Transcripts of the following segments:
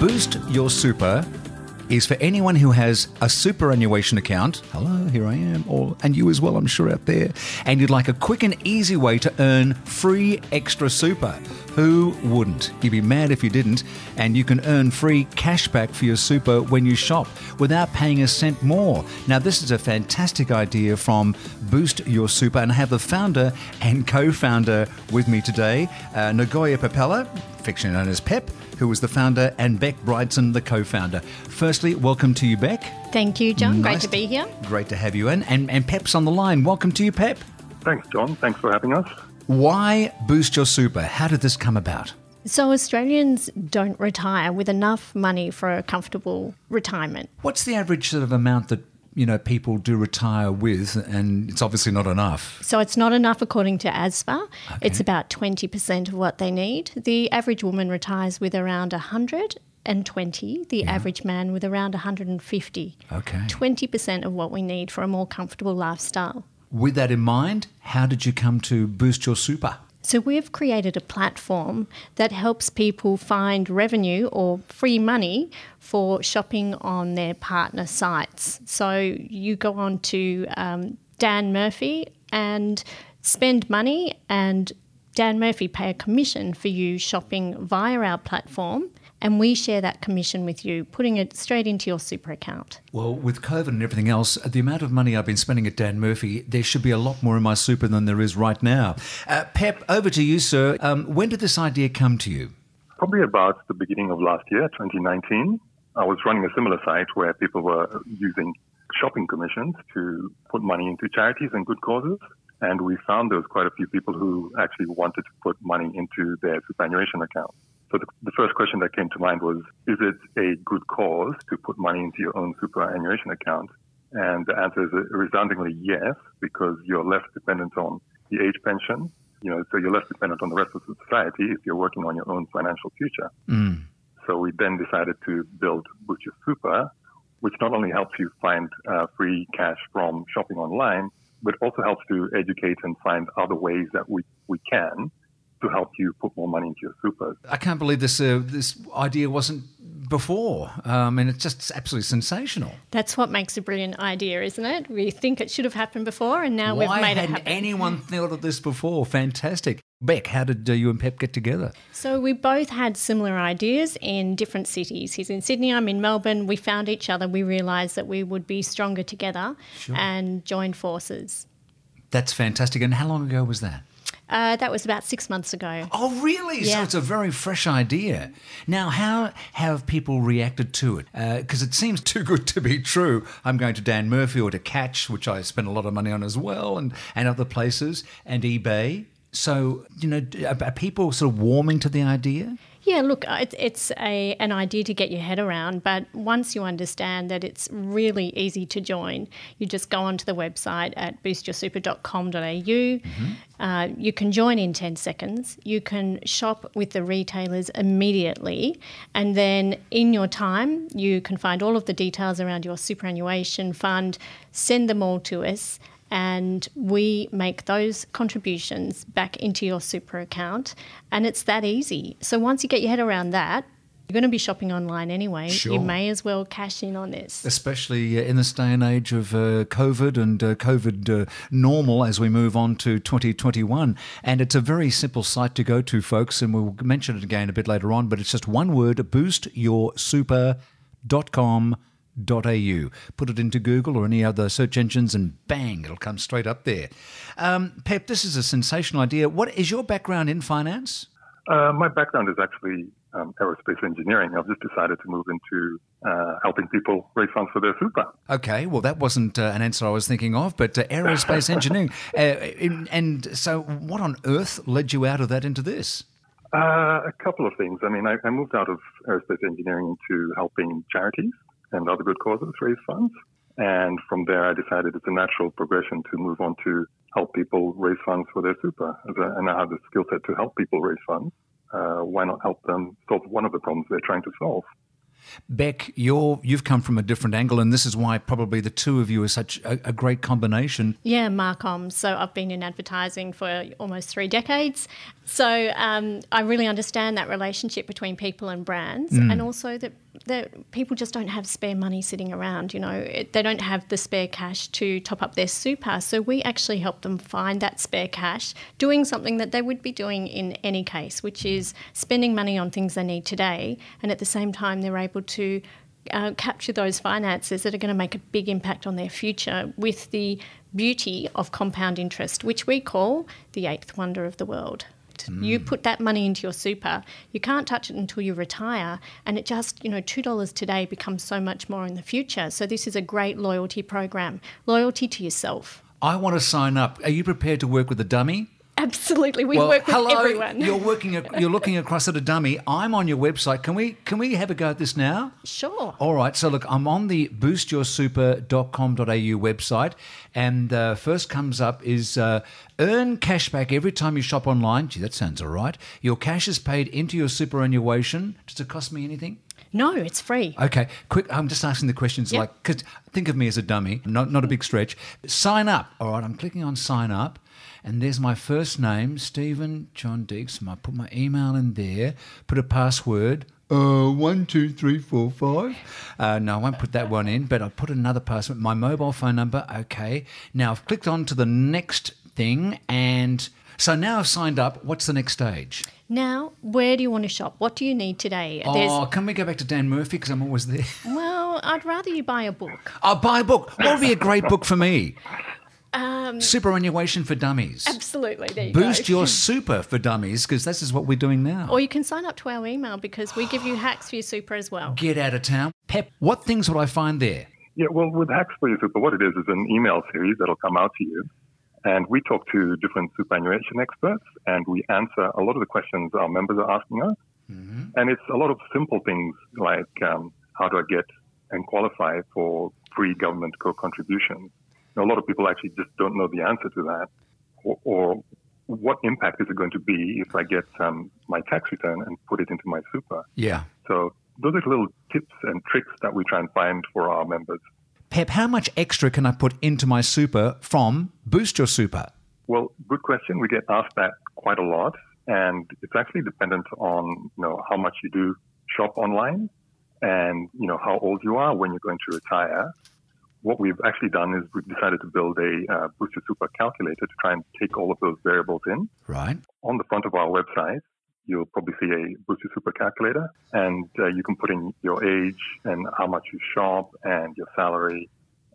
Boost Your Super is for anyone who has a superannuation account. Hello, here I am, or and you as well, I'm sure out there. And you'd like a quick and easy way to earn free extra super. Who wouldn't? You'd be mad if you didn't. And you can earn free cash back for your super when you shop without paying a cent more. Now, this is a fantastic idea from Boost Your Super, and I have the founder and co-founder with me today, uh, Nagoya Papella, affectionately known as Pep who was the founder, and Beck Brydson, the co founder. Firstly, welcome to you, Beck. Thank you, John. Nice Great to be here. Great to have you in. And, and Pep's on the line. Welcome to you, Pep. Thanks, John. Thanks for having us. Why boost your super? How did this come about? So, Australians don't retire with enough money for a comfortable retirement. What's the average sort of amount that you know people do retire with, and it's obviously not enough. So it's not enough according to ASFA. Okay. It's about twenty percent of what they need. The average woman retires with around hundred and 20, the yeah. average man with around 150. Okay. 20% of what we need for a more comfortable lifestyle. With that in mind, how did you come to boost your super? So, we've created a platform that helps people find revenue or free money for shopping on their partner sites. So, you go on to um, Dan Murphy and spend money, and Dan Murphy pay a commission for you shopping via our platform and we share that commission with you, putting it straight into your super account. Well, with COVID and everything else, the amount of money I've been spending at Dan Murphy, there should be a lot more in my super than there is right now. Uh, Pep, over to you, sir. Um, when did this idea come to you? Probably about the beginning of last year, 2019. I was running a similar site where people were using shopping commissions to put money into charities and good causes. And we found there was quite a few people who actually wanted to put money into their superannuation account. So the, the, first question that came to mind was, is it a good cause to put money into your own superannuation account? And the answer is resoundingly yes, because you're less dependent on the age pension. You know, so you're less dependent on the rest of society if you're working on your own financial future. Mm. So we then decided to build Boost Your Super, which not only helps you find uh, free cash from shopping online, but also helps to educate and find other ways that we, we can to help you put more money into your super. I can't believe this uh, this idea wasn't before. Um, and it's just absolutely sensational. That's what makes a brilliant idea, isn't it? We think it should have happened before, and now Why we've made it happen. Why hadn't anyone thought of this before? Fantastic. Beck, how did uh, you and Pep get together? So we both had similar ideas in different cities. He's in Sydney, I'm in Melbourne. We found each other. We realised that we would be stronger together sure. and join forces. That's fantastic. And how long ago was that? Uh, that was about six months ago. Oh, really? Yeah. So it's a very fresh idea. Now, how have people reacted to it? Because uh, it seems too good to be true. I'm going to Dan Murphy or to Catch, which I spend a lot of money on as well, and, and other places, and eBay. So, you know, are people sort of warming to the idea? Yeah, look, it's, it's a, an idea to get your head around, but once you understand that it's really easy to join, you just go onto the website at boostyoursuper.com.au. Mm-hmm. Uh, you can join in 10 seconds. You can shop with the retailers immediately, and then in your time, you can find all of the details around your superannuation fund, send them all to us, and we make those contributions back into your super account and it's that easy so once you get your head around that you're going to be shopping online anyway. Sure. You may as well cash in on this. Especially uh, in this day and age of uh, COVID and uh, COVID uh, normal as we move on to 2021. And it's a very simple site to go to, folks, and we'll mention it again a bit later on, but it's just one word boostyoursuper.com au. Put it into Google or any other search engines, and bang, it'll come straight up there. Um, Pep, this is a sensational idea. What is your background in finance? Uh, my background is actually um, aerospace engineering. I've just decided to move into uh, helping people raise funds for their super. Okay, well, that wasn't uh, an answer I was thinking of, but uh, aerospace engineering. Uh, in, and so, what on earth led you out of that into this? Uh, a couple of things. I mean, I, I moved out of aerospace engineering into helping charities and other good causes raise funds. And from there, I decided it's a natural progression to move on to help people raise funds for their super. And I have the skill set to help people raise funds. Uh, why not help them solve one of the problems they're trying to solve? Beck, you're you've come from a different angle, and this is why probably the two of you are such a, a great combination. Yeah, Marcom. So I've been in advertising for almost three decades. So um, I really understand that relationship between people and brands, and also that that people just don't have spare money sitting around. You know, it, they don't have the spare cash to top up their super. So we actually help them find that spare cash, doing something that they would be doing in any case, which is spending money on things they need today, and at the same time they're able to uh, capture those finances that are going to make a big impact on their future with the beauty of compound interest, which we call the eighth wonder of the world. You mm. put that money into your super, you can't touch it until you retire, and it just, you know, $2 today becomes so much more in the future. So, this is a great loyalty program loyalty to yourself. I want to sign up. Are you prepared to work with a dummy? Absolutely, we work with hello. everyone. You're working. You're looking across at a dummy. I'm on your website. Can we? Can we have a go at this now? Sure. All right. So look, I'm on the boostyoursuper.com.au website, and uh, first comes up is uh, earn cashback every time you shop online. Gee, that sounds all right. Your cash is paid into your superannuation. Does it cost me anything? No, it's free. Okay, quick. I'm just asking the questions Yep. like, cause think of me as a dummy, not not a big stretch. Sign up. All right, I'm clicking on sign up, and there's my first name, Stephen John Deeks. I put my email in there. Put a password. Uh, one, two, three, four, five. Uh, no, I won't put that one in, but I'll put another password. My mobile phone number. Okay. Now I've clicked on to the next thing, and so now I've signed up. What's the next stage? Now, where do you want to shop? What do you need today? Oh, can we go back to Dan Murphy because I'm always there? well, I'd rather you buy a book. I'll buy a book. What would be a great book for me? Um, Superannuation for Dummies. absolutely. There you Boost go. your super for dummies because this is what we're doing now. Or you can sign up to our email because we give you hacks for your super as well. Get out of town. Pep, what things would I find there? Yeah, well, with Hacks for Your Super, what it is is an email series that'll come out to you. And we talk to different superannuation experts and we answer a lot of the questions our members are asking us. And it's a lot of simple things like um, how do I get and qualify for free government co-contributions? A lot of people actually just don't know the answer to that. Or, or what impact is it going to be if I get um, my tax return and put it into my super? Yeah. So those are little tips and tricks that we try and find for our members. Pep, how much extra can I put into my super from Boost Your Super? Well, good question. We get asked that quite a lot, and it's actually dependent on you know how much you do shop online, and you know how old you are when you're going to retire. What we've actually done is we've decided to build a uh, Boost Your Super calculator to try and take all of those variables in. Right. On the front of our website, you'll probably see a Your Super calculator, and uh, you can put in your age and how much you shop and your salary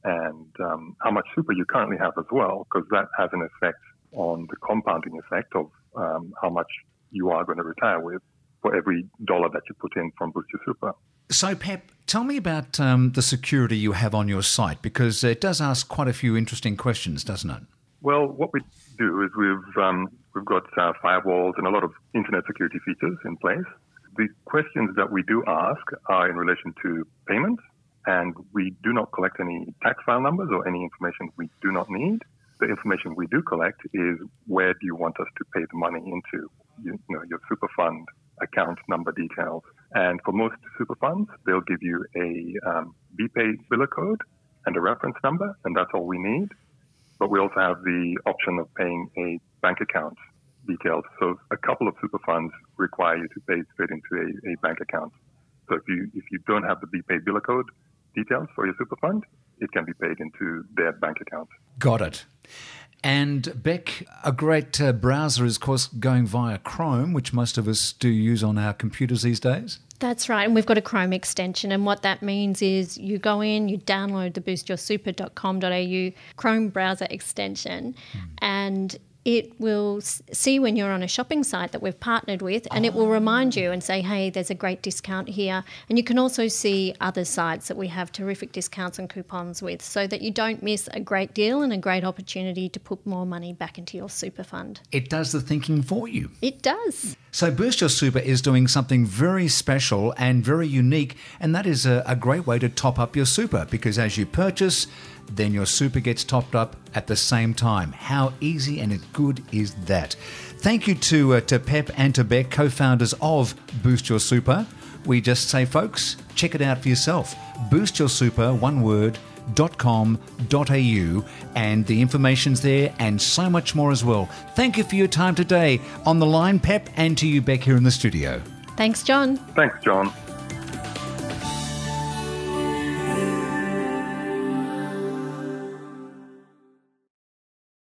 and um, how much super you currently have as well, because that has an effect on the compounding effect of um, how much you are going to retire with for every dollar that you put in from Your Super. So, Pep, tell me about um, the security you have on your site because it does ask quite a few interesting questions, doesn't it? Well, what we do is we've um, we've got uh, firewalls and a lot of internet security features in place. The questions that we do ask are in relation to payment, and we do not collect any tax file numbers or any information we do not need. The information we do collect is where do you want us to pay the money into? You, you know, your super fund account number details. And for most super funds, they'll give you a um, BPay biller code and a reference number, and that's all we need but we also have the option of paying a bank account details. So a couple of super funds require you to pay straight into a, a bank account. So if you if you don't have the BPay biller code details for your super fund, it can be paid into their bank account. Got it. And Beck, a great uh, browser is, of course, going via Chrome, which most of us do use on our computers these days. That's right. And we've got a Chrome extension. And what that means is you go in, you download the boostyoursuper.com.au Chrome browser extension, and it will see when you're on a shopping site that we've partnered with, and it will remind you and say, hey, there's a great discount here. And you can also see other sites that we have terrific discounts and coupons with so that you don't miss a great deal and a great opportunity to put more money back into your super fund. It does the thinking for you. It does. So, Boost Your Super is doing something very special and very unique, and that is a, a great way to top up your super because as you purchase, then your super gets topped up at the same time. How easy and good is that? Thank you to, uh, to Pep and to Beck, co founders of Boost Your Super. we just say, folks, check it out for yourself. Boost your super, one word, Dot com dot au and the information's there and so much more as well. Thank you for your time today on the line, Pep, and to you, Beck, here in the studio. Thanks, John. Thanks, John.